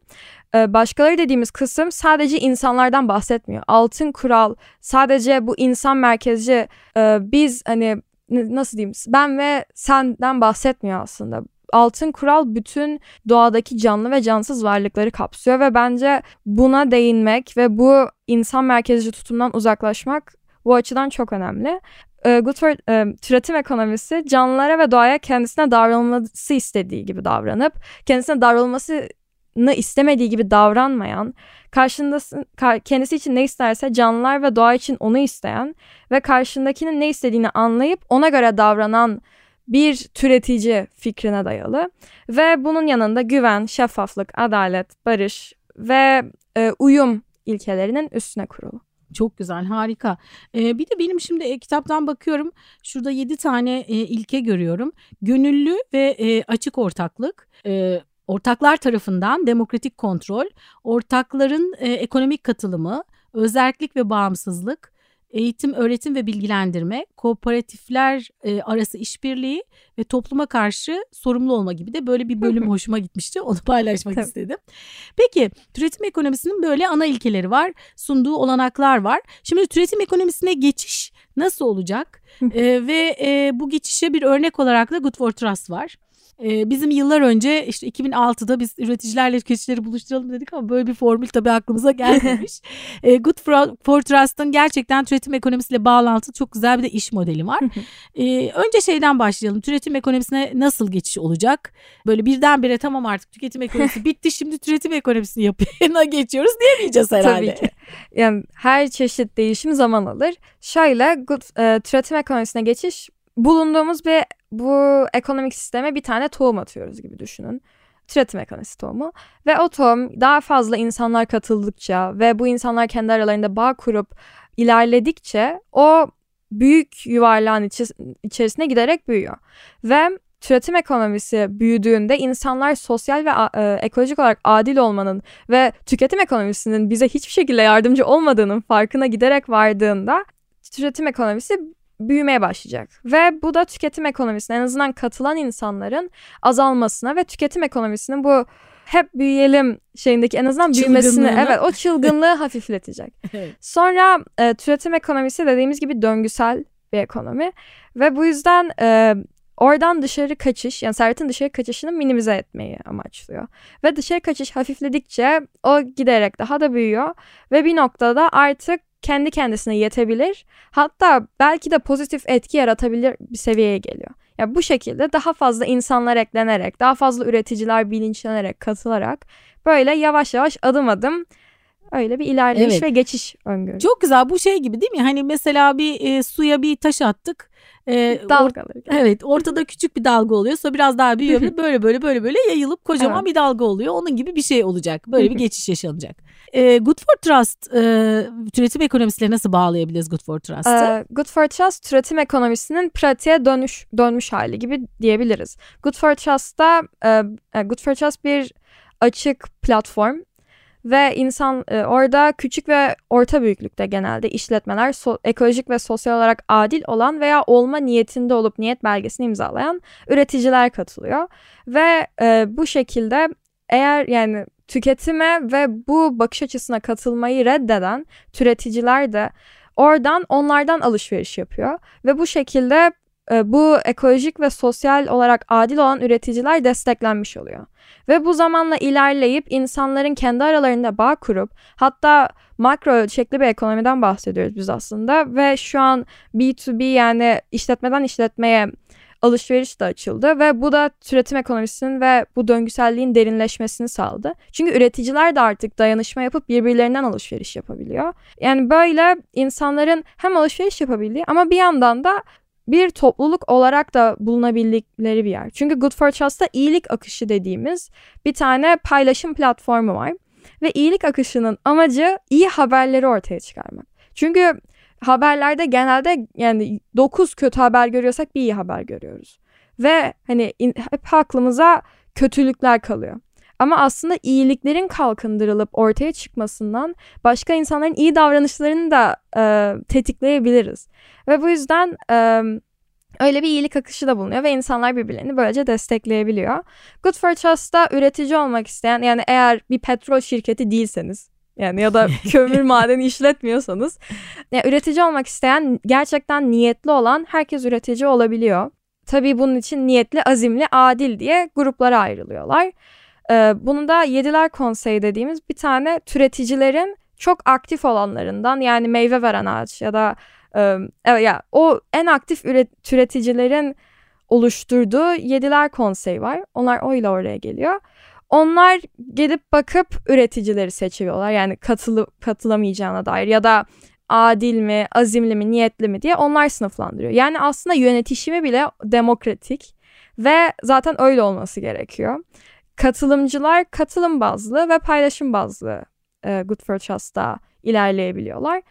E, başkaları dediğimiz kısım sadece insanlardan bahsetmiyor. Altın kural sadece bu insan merkezci e, biz hani nasıl diyeyim ben ve senden bahsetmiyor aslında altın kural bütün doğadaki canlı ve cansız varlıkları kapsıyor ve bence buna değinmek ve bu insan merkezci tutumdan uzaklaşmak bu açıdan çok önemli. E, Goodford e, türetim ekonomisi canlılara ve doğaya kendisine davranılması istediği gibi davranıp kendisine davranılmasını istemediği gibi davranmayan, karşında kendisi için ne isterse canlılar ve doğa için onu isteyen ve karşındakinin ne istediğini anlayıp ona göre davranan bir türetici fikrine dayalı ve bunun yanında güven, şeffaflık, adalet, barış ve e, uyum ilkelerinin üstüne kurulu. Çok güzel, harika. Ee, bir de benim şimdi e, kitaptan bakıyorum. Şurada yedi tane e, ilke görüyorum. Gönüllü ve e, açık ortaklık, e, ortaklar tarafından demokratik kontrol, ortakların e, ekonomik katılımı, özellik ve bağımsızlık, eğitim, öğretim ve bilgilendirme, kooperatifler e, arası işbirliği ve topluma karşı sorumlu olma gibi de böyle bir bölüm hoşuma gitmişti. Onu paylaşmak istedim. Peki türetim ekonomisinin böyle ana ilkeleri var. Sunduğu olanaklar var. Şimdi türetim ekonomisine geçiş nasıl olacak? e, ve e, bu geçişe bir örnek olarak da Good for Trust var. Bizim yıllar önce işte 2006'da biz üreticilerle tüketicileri buluşturalım dedik ama böyle bir formül tabii aklımıza gelmemiş. Good for Trust'ın gerçekten türetim ekonomisiyle bağlantılı çok güzel bir de iş modeli var. önce şeyden başlayalım. Türetim ekonomisine nasıl geçiş olacak? Böyle birdenbire tamam artık tüketim ekonomisi bitti şimdi türetim ekonomisini yapına geçiyoruz diyemeyeceğiz herhalde. Tabii ki. Yani her çeşit değişim zaman alır. Şöyle good, e, türetim ekonomisine geçiş bulunduğumuz bir bu ekonomik sisteme bir tane tohum atıyoruz gibi düşünün. Türetim ekonomisi tohumu. Ve o tohum daha fazla insanlar katıldıkça ve bu insanlar kendi aralarında bağ kurup ilerledikçe o büyük yuvarlağın içerisine giderek büyüyor. Ve türetim ekonomisi büyüdüğünde insanlar sosyal ve e, ekolojik olarak adil olmanın ve tüketim ekonomisinin bize hiçbir şekilde yardımcı olmadığının farkına giderek vardığında türetim ekonomisi büyümeye başlayacak. Ve bu da tüketim ekonomisine en azından katılan insanların azalmasına ve tüketim ekonomisinin bu hep büyüyelim şeyindeki en azından büyümesini evet o çılgınlığı hafifletecek. Sonra e, türetim ekonomisi dediğimiz gibi döngüsel bir ekonomi ve bu yüzden e, oradan dışarı kaçış yani servetin dışarı kaçışını minimize etmeyi amaçlıyor. Ve dışarı kaçış hafifledikçe o giderek daha da büyüyor ve bir noktada artık kendi kendisine yetebilir. Hatta belki de pozitif etki yaratabilir bir seviyeye geliyor. Yani bu şekilde daha fazla insanlar eklenerek, daha fazla üreticiler bilinçlenerek, katılarak böyle yavaş yavaş adım adım öyle bir ilerleyiş evet. ve geçiş öngörüyoruz. Çok güzel bu şey gibi değil mi? Hani mesela bir e, suya bir taş attık e, Dalgaları. Or- evet ortada küçük bir dalga oluyor sonra biraz daha büyüyor böyle böyle böyle böyle yayılıp kocaman evet. bir dalga oluyor. Onun gibi bir şey olacak böyle bir geçiş yaşanacak. E, Good for Trust e, türetim ekonomisiyle nasıl bağlayabiliriz Good for Trust'ı? E, Good for Trust türetim ekonomisinin pratiğe dönüş dönmüş hali gibi diyebiliriz. Good for Trust'ta e, e Good for Trust bir açık platform ve insan e, orada küçük ve orta büyüklükte genelde işletmeler so- ekolojik ve sosyal olarak adil olan veya olma niyetinde olup niyet belgesini imzalayan üreticiler katılıyor. Ve e, bu şekilde eğer yani tüketime ve bu bakış açısına katılmayı reddeden türeticiler de oradan onlardan alışveriş yapıyor. Ve bu şekilde bu ekolojik ve sosyal olarak adil olan üreticiler desteklenmiş oluyor. Ve bu zamanla ilerleyip insanların kendi aralarında bağ kurup hatta makro ölçekli bir ekonomiden bahsediyoruz biz aslında ve şu an B2B yani işletmeden işletmeye alışveriş de açıldı ve bu da türetim ekonomisinin ve bu döngüselliğin derinleşmesini sağladı. Çünkü üreticiler de artık dayanışma yapıp birbirlerinden alışveriş yapabiliyor. Yani böyle insanların hem alışveriş yapabildiği ama bir yandan da bir topluluk olarak da bulunabildikleri bir yer. Çünkü Good for Trust'ta iyilik akışı dediğimiz bir tane paylaşım platformu var. Ve iyilik akışının amacı iyi haberleri ortaya çıkarmak. Çünkü haberlerde genelde yani 9 kötü haber görüyorsak bir iyi haber görüyoruz. Ve hani hep aklımıza kötülükler kalıyor. Ama aslında iyiliklerin kalkındırılıp ortaya çıkmasından başka insanların iyi davranışlarını da e, tetikleyebiliriz. Ve bu yüzden e, öyle bir iyilik akışı da bulunuyor ve insanlar birbirlerini böylece destekleyebiliyor. Good for Trust'ta üretici olmak isteyen yani eğer bir petrol şirketi değilseniz yani ya da kömür madeni işletmiyorsanız yani üretici olmak isteyen gerçekten niyetli olan herkes üretici olabiliyor. Tabii bunun için niyetli, azimli, adil diye gruplara ayrılıyorlar. Ee, bunu da Yediler Konseyi dediğimiz bir tane türeticilerin çok aktif olanlarından yani meyve veren ağaç ya da e, evet ya o en aktif üret, türeticilerin oluşturduğu Yediler Konseyi var. Onlar oyla oraya geliyor. Onlar gelip bakıp üreticileri seçiyorlar. Yani katılı, katılamayacağına dair ya da adil mi, azimli mi, niyetli mi diye onlar sınıflandırıyor. Yani aslında yönetişimi bile demokratik ve zaten öyle olması gerekiyor. Katılımcılar katılım bazlı ve paylaşım bazlı e, Good for Trust'ta ilerleyebiliyorlar.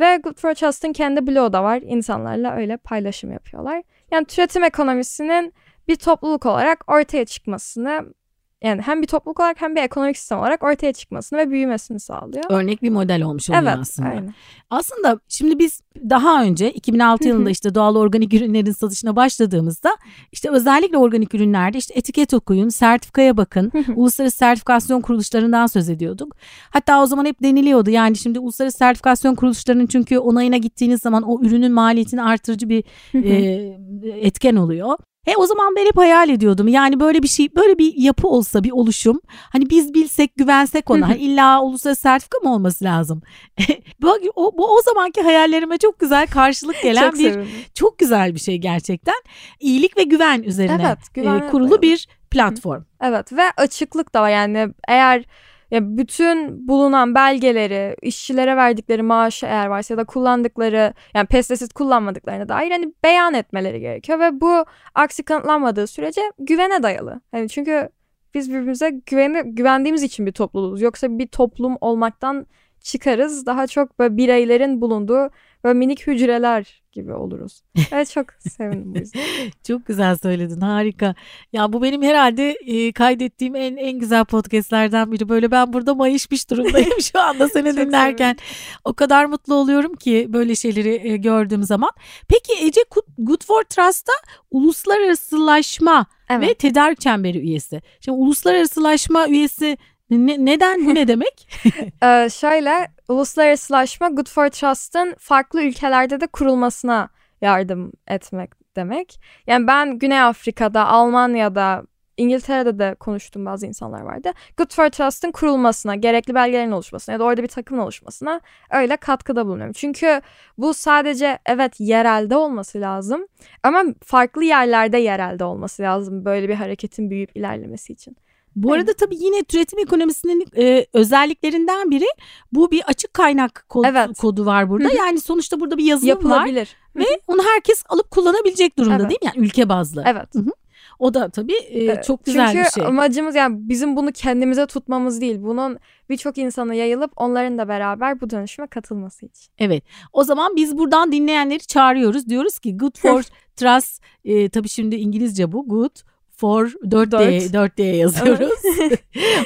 Ve Good for Trust'ın kendi bloğu da var. İnsanlarla öyle paylaşım yapıyorlar. Yani türetim ekonomisinin bir topluluk olarak ortaya çıkmasını yani hem bir topluluk olarak hem bir ekonomik sistem olarak ortaya çıkmasını ve büyümesini sağlıyor. Örnek bir model olmuş oluyor evet, aslında. Aynen. Aslında şimdi biz daha önce 2006 yılında işte doğal organik ürünlerin satışına başladığımızda işte özellikle organik ürünlerde işte etiket okuyun, sertifikaya bakın, uluslararası sertifikasyon kuruluşlarından söz ediyorduk. Hatta o zaman hep deniliyordu yani şimdi uluslararası sertifikasyon kuruluşlarının çünkü onayına gittiğiniz zaman o ürünün maliyetini artırıcı bir e, etken oluyor. E o zaman ben hep hayal ediyordum. Yani böyle bir şey, böyle bir yapı olsa, bir oluşum. Hani biz bilsek, güvensek ona. hani illa uluslararası sertifika mı olması lazım? bu, o, bu o zamanki hayallerime çok güzel karşılık gelen çok bir sevindim. çok güzel bir şey gerçekten. İyilik ve güven üzerine evet, güven e, kurulu bir platform. Evet ve açıklık da var yani eğer ya bütün bulunan belgeleri, işçilere verdikleri maaşı eğer varsa ya da kullandıkları yani pestisit kullanmadıklarına dair hani beyan etmeleri gerekiyor ve bu aksi kanıtlanmadığı sürece güvene dayalı. Yani çünkü biz birbirimize güvene, güvendiğimiz için bir topluluğuz. Yoksa bir toplum olmaktan çıkarız. Daha çok böyle bireylerin bulunduğu böyle minik hücreler gibi oluruz. Evet çok sevindim bu yüzden. çok güzel söyledin harika. Ya bu benim herhalde e, kaydettiğim en en güzel podcastlerden biri. Böyle ben burada mayışmış durumdayım şu anda seni dinlerken. O kadar mutlu oluyorum ki böyle şeyleri e, gördüğüm zaman. Peki Ece Good for Trust'ta uluslararasılaşma evet. ve tedarik çemberi üyesi. Şimdi uluslararasılaşma üyesi ne, neden ne demek? ee, şöyle uluslararasılaşma Good for Trust'ın farklı ülkelerde de kurulmasına yardım etmek demek. Yani ben Güney Afrika'da, Almanya'da, İngiltere'de de konuştuğum bazı insanlar vardı. Good for Trust'ın kurulmasına, gerekli belgelerin oluşmasına ya da orada bir takımın oluşmasına öyle katkıda bulunuyorum. Çünkü bu sadece evet yerelde olması lazım ama farklı yerlerde yerelde olması lazım böyle bir hareketin büyüyüp ilerlemesi için. Bu arada tabii yine türetim ekonomisinin e, özelliklerinden biri bu bir açık kaynak kod, evet. kodu var burada. Yani sonuçta burada bir yazılım Yapılabilir. var ve onu herkes alıp kullanabilecek durumda evet. değil mi? Yani ülke bazlı. Evet. Hı-hı. O da tabii e, çok güzel Çünkü bir şey. Çünkü amacımız yani bizim bunu kendimize tutmamız değil. Bunun birçok insana yayılıp onların da beraber bu dönüşüme katılması için. Evet. O zaman biz buradan dinleyenleri çağırıyoruz. Diyoruz ki good for trust e, tabii şimdi İngilizce bu good for 4D 4D yazıyoruz.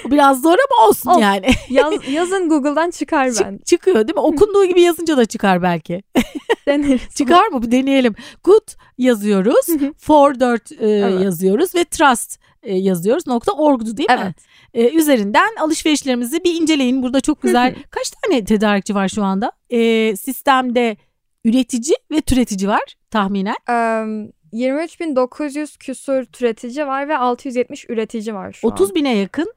Biraz zor ama olsun Ol. yani. Yaz, yazın Google'dan çıkar ben. Çık, çıkıyor değil mi? Okunduğu gibi yazınca da çıkar belki. Deneriz. çıkar mı? Bir deneyelim. Good yazıyoruz. for 4 e, evet. yazıyoruz ve trust e, yazıyoruz. Nokta org'du değil mi? E, üzerinden alışverişlerimizi bir inceleyin. Burada çok güzel. Kaç tane tedarikçi var şu anda? E, sistemde üretici ve türetici var tahminen. Um, 23.900 küsur türetici var ve 670 üretici var şu 30 an. bine yakın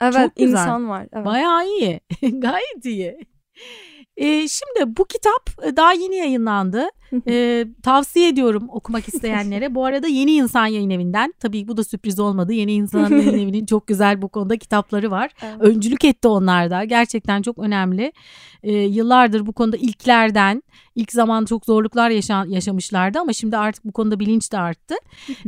Evet Çok güzel. insan var. Evet. Bayağı iyi. Gayet iyi. Ee, şimdi bu kitap e, daha yeni yayınlandı. Ee, tavsiye ediyorum okumak isteyenlere. Bu arada Yeni İnsan Yayın Evi'nden tabii bu da sürpriz olmadı. Yeni İnsan Yayın Evi'nin çok güzel bu konuda kitapları var. Evet. Öncülük etti onlar da. Gerçekten çok önemli. Ee, yıllardır bu konuda ilklerden ilk zaman çok zorluklar yaşa yaşamışlardı ama şimdi artık bu konuda bilinç de arttı.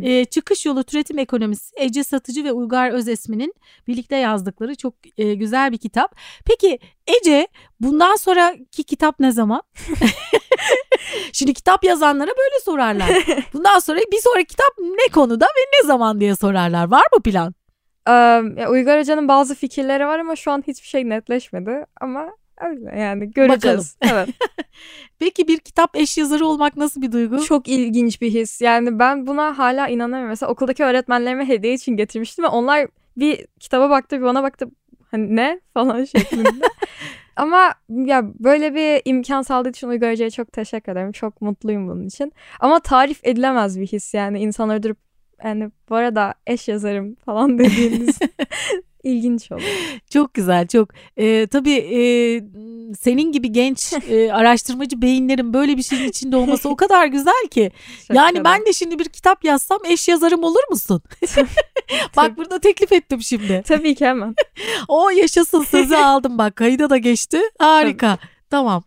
ee, çıkış yolu türetim ekonomisi Ece Satıcı ve Uygar Özesmi'nin birlikte yazdıkları çok e, güzel bir kitap. Peki Ece bundan sonraki kitap ne zaman? Şimdi kitap yazanlara böyle sorarlar. Bundan sonra bir sonraki kitap ne konuda ve ne zaman diye sorarlar. Var mı plan? Um, Uygar Hoca'nın bazı fikirleri var ama şu an hiçbir şey netleşmedi. Ama öyle yani göreceğiz. Bakalım. Evet. Peki bir kitap eş yazarı olmak nasıl bir duygu? Çok ilginç bir his. Yani ben buna hala inanamıyorum. Mesela okuldaki öğretmenlerime hediye için getirmiştim ve onlar bir kitaba baktı bir bana baktı hani ne falan şeklinde. Ama ya böyle bir imkan sağladığı için Uygar Hoca'ya çok teşekkür ederim. Çok mutluyum bunun için. Ama tarif edilemez bir his yani insanlar durup yani bu arada eş yazarım falan dediğiniz ilginç olur. Çok güzel çok. Ee, tabii e, senin gibi genç e, araştırmacı beyinlerin böyle bir şeyin içinde olması o kadar güzel ki. Çok yani kadar. ben de şimdi bir kitap yazsam eş yazarım olur musun? Bak burada teklif ettim şimdi. Tabii ki hemen. o yaşasın sözü aldım bak kayıda da geçti. Harika. Tabii. Tamam.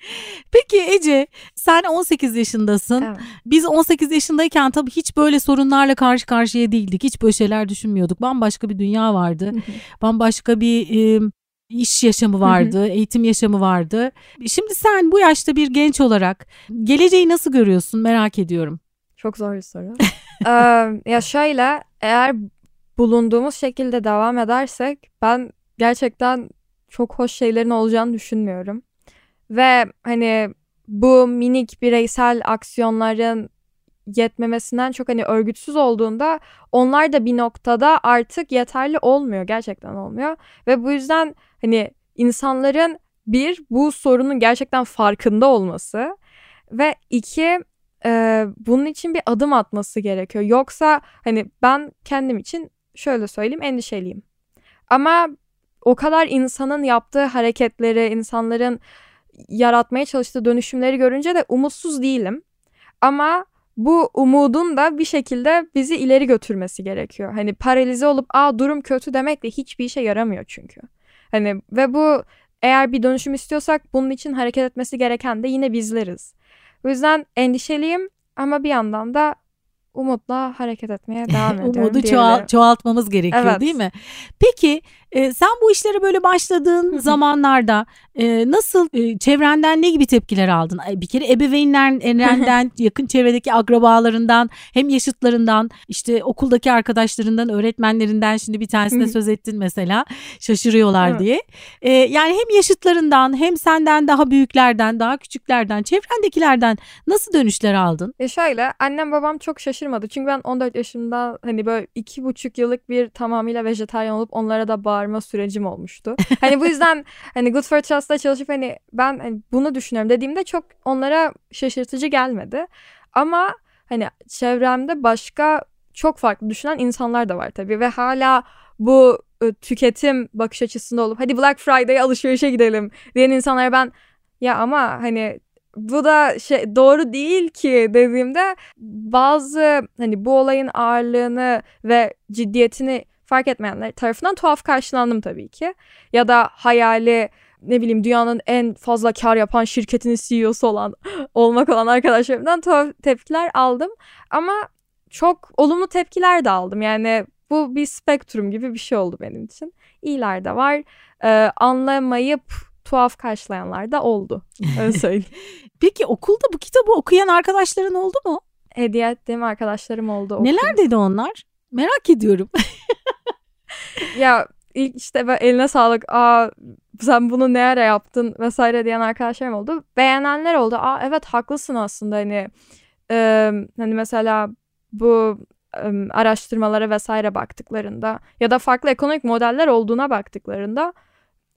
Peki Ece sen 18 yaşındasın. Evet. Biz 18 yaşındayken tabii hiç böyle sorunlarla karşı karşıya değildik. Hiç böyle şeyler düşünmüyorduk. Bambaşka bir dünya vardı. Bambaşka bir e, iş yaşamı vardı, eğitim yaşamı vardı. Şimdi sen bu yaşta bir genç olarak geleceği nasıl görüyorsun merak ediyorum. Çok zor bir soru. ee, ya şöyle eğer bulunduğumuz şekilde devam edersek ben gerçekten çok hoş şeylerin olacağını düşünmüyorum. Ve hani bu minik bireysel aksiyonların yetmemesinden çok hani örgütsüz olduğunda onlar da bir noktada artık yeterli olmuyor. Gerçekten olmuyor. Ve bu yüzden hani insanların bir bu sorunun gerçekten farkında olması ve iki e, bunun için bir adım atması gerekiyor. Yoksa hani ben kendim için şöyle söyleyeyim endişeliyim. Ama o kadar insanın yaptığı hareketleri, insanların yaratmaya çalıştığı dönüşümleri görünce de umutsuz değilim. Ama bu umudun da bir şekilde bizi ileri götürmesi gerekiyor. Hani paralize olup aa durum kötü demekle hiçbir işe yaramıyor çünkü. Hani ve bu eğer bir dönüşüm istiyorsak bunun için hareket etmesi gereken de yine bizleriz. O yüzden endişeliyim ama bir yandan da umutla hareket etmeye devam ediyorum. Umudu çoğal, çoğaltmamız gerekiyor evet. değil mi? Peki e, sen bu işlere böyle başladığın zamanlarda e, nasıl e, çevrenden ne gibi tepkiler aldın? Bir kere ebeveynlerinden, yakın çevredeki akrabalarından, hem yaşıtlarından, işte okuldaki arkadaşlarından, öğretmenlerinden şimdi bir tanesine söz ettin mesela şaşırıyorlar diye. E, yani hem yaşıtlarından hem senden daha büyüklerden, daha küçüklerden, çevrendekilerden nasıl dönüşler aldın? E şöyle annem babam çok şaşırmadı. Çünkü ben 14 yaşımda hani böyle iki buçuk yıllık bir tamamıyla vejetaryen olup onlara da bağır çıkarma sürecim olmuştu. Hani bu yüzden hani Good for Trust'ta çalışıp hani ben hani bunu düşünüyorum dediğimde çok onlara şaşırtıcı gelmedi. Ama hani çevremde başka çok farklı düşünen insanlar da var tabii ve hala bu e, tüketim bakış açısında olup hadi Black Friday alışverişe gidelim diyen insanlara ben ya ama hani bu da şey doğru değil ki dediğimde bazı hani bu olayın ağırlığını ve ciddiyetini fark etmeyenler tarafından tuhaf karşılandım tabii ki. Ya da hayali ne bileyim dünyanın en fazla kar yapan şirketinin CEO'su olan olmak olan arkadaşlarımdan tuhaf tepkiler aldım. Ama çok olumlu tepkiler de aldım. Yani bu bir spektrum gibi bir şey oldu benim için. İyiler de var. Ee, anlamayıp tuhaf karşılayanlar da oldu. Öyle söyleyeyim. Peki okulda bu kitabı okuyan arkadaşların oldu mu? Hediye ettiğim arkadaşlarım oldu. Neler okuyun. dedi onlar? Merak ediyorum. ya ilk işte eline sağlık. Aa sen bunu ne ara yaptın vesaire diyen arkadaşlarım oldu. Beğenenler oldu. Aa evet haklısın aslında hani e, hani mesela bu e, araştırmalara vesaire baktıklarında ya da farklı ekonomik modeller olduğuna baktıklarında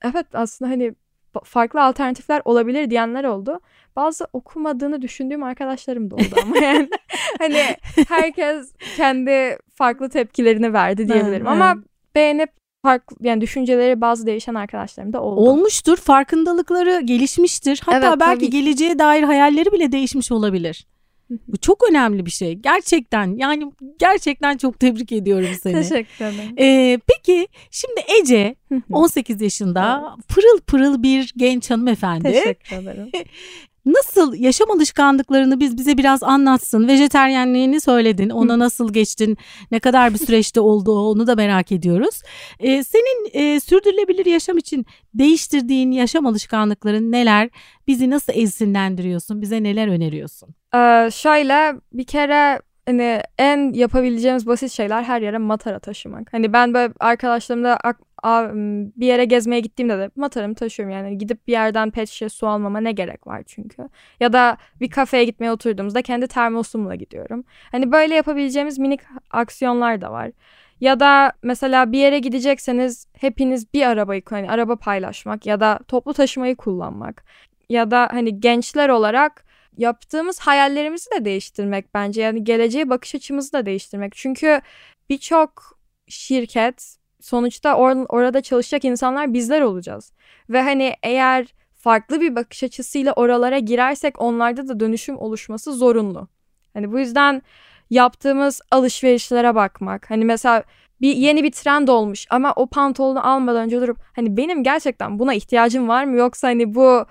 evet aslında hani farklı alternatifler olabilir diyenler oldu. Bazı okumadığını düşündüğüm arkadaşlarım da oldu ama yani hani herkes kendi farklı tepkilerini verdi diyebilirim. Ama beğenip farklı yani düşünceleri bazı değişen arkadaşlarım da oldu. Olmuştur. Farkındalıkları gelişmiştir. Hatta evet, belki geleceğe dair hayalleri bile değişmiş olabilir. Bu çok önemli bir şey. Gerçekten yani gerçekten çok tebrik ediyorum seni. Teşekkür ederim. Ee, peki şimdi Ece 18 yaşında pırıl pırıl bir genç hanımefendi. Teşekkür ederim. Nasıl yaşam alışkanlıklarını biz bize biraz anlatsın. Vejeteryenliğini söyledin. Ona nasıl geçtin? Ne kadar bir süreçte oldu onu da merak ediyoruz. Ee, senin e, sürdürülebilir yaşam için değiştirdiğin yaşam alışkanlıkların neler? Bizi nasıl esinlendiriyorsun? Bize neler öneriyorsun? Ee, şöyle bir kere hani en yapabileceğimiz basit şeyler her yere matara taşımak. Hani ben böyle arkadaşlarımla bir yere gezmeye gittiğimde de matarımı taşıyorum yani gidip bir yerden pet şişe su almama ne gerek var çünkü. Ya da bir kafeye gitmeye oturduğumuzda kendi termosumla gidiyorum. Hani böyle yapabileceğimiz minik aksiyonlar da var. Ya da mesela bir yere gidecekseniz hepiniz bir arabayı hani araba paylaşmak ya da toplu taşımayı kullanmak. Ya da hani gençler olarak yaptığımız hayallerimizi de değiştirmek bence. Yani geleceğe bakış açımızı da değiştirmek. Çünkü birçok şirket sonuçta or- orada çalışacak insanlar bizler olacağız. Ve hani eğer farklı bir bakış açısıyla oralara girersek onlarda da dönüşüm oluşması zorunlu. Hani bu yüzden yaptığımız alışverişlere bakmak. Hani mesela bir yeni bir trend olmuş ama o pantolonu almadan önce durup hani benim gerçekten buna ihtiyacım var mı yoksa hani bu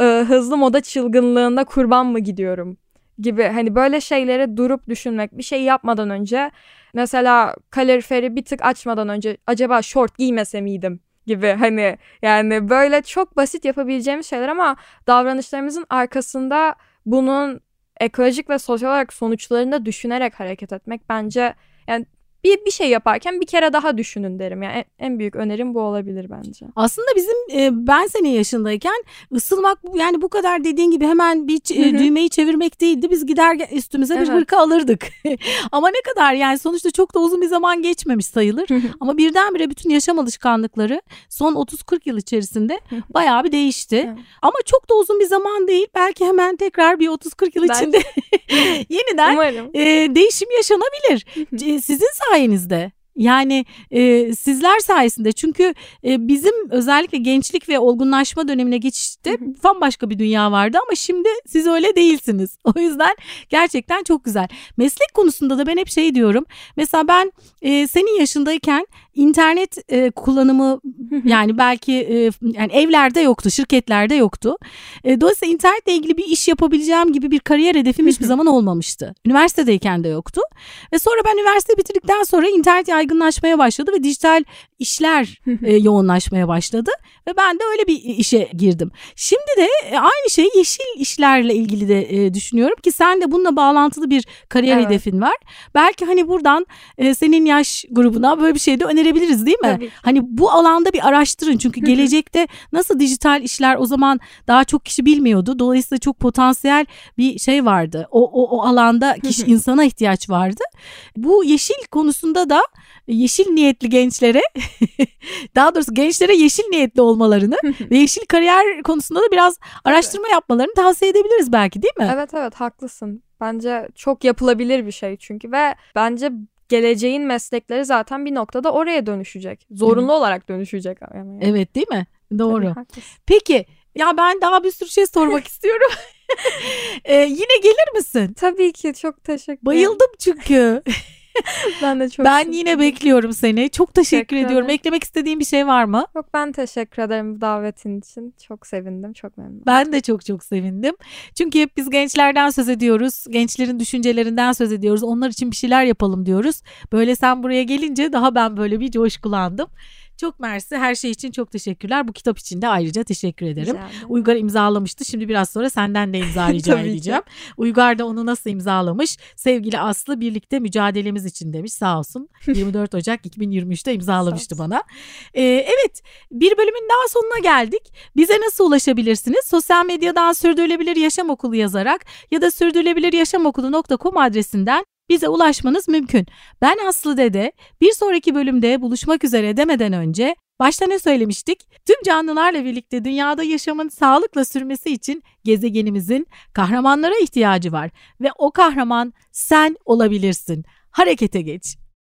e, hızlı moda çılgınlığında kurban mı gidiyorum gibi. Hani böyle şeylere durup düşünmek bir şey yapmadan önce mesela kaloriferi bir tık açmadan önce acaba short giymese miydim gibi. Hani yani böyle çok basit yapabileceğimiz şeyler ama davranışlarımızın arkasında bunun ekolojik ve sosyal olarak sonuçlarını da düşünerek hareket etmek bence yani bir bir şey yaparken bir kere daha düşünün derim. Yani en, büyük önerim bu olabilir bence. Aslında bizim e, ben senin yaşındayken ısılmak yani bu kadar dediğin gibi hemen bir e, düğmeyi çevirmek değildi. Biz gider üstümüze evet. bir hırka alırdık. Ama ne kadar yani sonuçta çok da uzun bir zaman geçmemiş sayılır. Ama birdenbire bütün yaşam alışkanlıkları son 30-40 yıl içerisinde bayağı bir değişti. Ama çok da uzun bir zaman değil. Belki hemen tekrar bir 30-40 yıl içinde yeniden e, değişim yaşanabilir. Sizin sayenizde. Yani e, sizler sayesinde çünkü e, bizim özellikle gençlik ve olgunlaşma dönemine geçişte bambaşka bir dünya vardı ama şimdi siz öyle değilsiniz. O yüzden gerçekten çok güzel. Meslek konusunda da ben hep şey diyorum. Mesela ben e, senin yaşındayken internet e, kullanımı yani belki e, yani evlerde yoktu, şirketlerde yoktu. E, dolayısıyla internetle ilgili bir iş yapabileceğim gibi bir kariyer hedefim hiçbir zaman olmamıştı. Üniversitedeyken de yoktu. Ve sonra ben üniversite bitirdikten sonra internet yaygınlaşmaya başladı ve dijital işler e, yoğunlaşmaya başladı ve ben de öyle bir işe girdim. Şimdi de e, aynı şeyi yeşil işlerle ilgili de e, düşünüyorum ki sen de bununla bağlantılı bir kariyer evet. hedefin var. Belki hani buradan e, senin yaş grubuna böyle bir şey de önerebiliriz değil mi? Tabii. Hani bu alanda bir araştırın çünkü gelecekte nasıl dijital işler o zaman daha çok kişi bilmiyordu. Dolayısıyla çok potansiyel bir şey vardı. O o, o alanda kişi insana ihtiyaç vardı. Bu yeşil konusunda da yeşil niyetli gençlere daha doğrusu gençlere yeşil niyetli olmalarını ve yeşil kariyer konusunda da biraz araştırma yapmalarını tavsiye edebiliriz belki değil mi? Evet evet haklısın. Bence çok yapılabilir bir şey çünkü ve bence geleceğin meslekleri zaten bir noktada oraya dönüşecek. Zorunlu olarak dönüşecek. Yani. Evet değil mi? Doğru. Tabii, haklısın. Peki ya ben daha bir sürü şey sormak istiyorum. Ee, yine gelir misin? Tabii ki çok teşekkür ederim. Bayıldım çünkü. Ben de çok ben sevindim. yine bekliyorum seni. Çok teşekkür Teşekkür ediyorum. ederim. Eklemek istediğin bir şey var mı? Yok ben teşekkür ederim davetin için. Çok sevindim, çok memnunum. Ben de çok çok sevindim. Çünkü hep biz gençlerden söz ediyoruz. Gençlerin düşüncelerinden söz ediyoruz. Onlar için bir şeyler yapalım diyoruz. Böyle sen buraya gelince daha ben böyle bir coşkulandım. Çok mersi. Her şey için çok teşekkürler. Bu kitap için de ayrıca teşekkür ederim. Ederim. Uygar imzalamıştı. Şimdi biraz sonra senden de imza rica ki. edeceğim. Uygar da onu nasıl imzalamış? Sevgili Aslı birlikte mücadelemiz için demiş sağ olsun. 24 Ocak 2023'te imzalamıştı bana. Ee, evet bir bölümün daha sonuna geldik. Bize nasıl ulaşabilirsiniz? Sosyal medyadan Sürdürülebilir Yaşam Okulu yazarak ya da sürdürülebiliryaşamokulu.com adresinden bize ulaşmanız mümkün. Ben Aslı Dede. Bir sonraki bölümde buluşmak üzere demeden önce başta ne söylemiştik? Tüm canlılarla birlikte dünyada yaşamın sağlıkla sürmesi için gezegenimizin kahramanlara ihtiyacı var ve o kahraman sen olabilirsin. Harekete geç.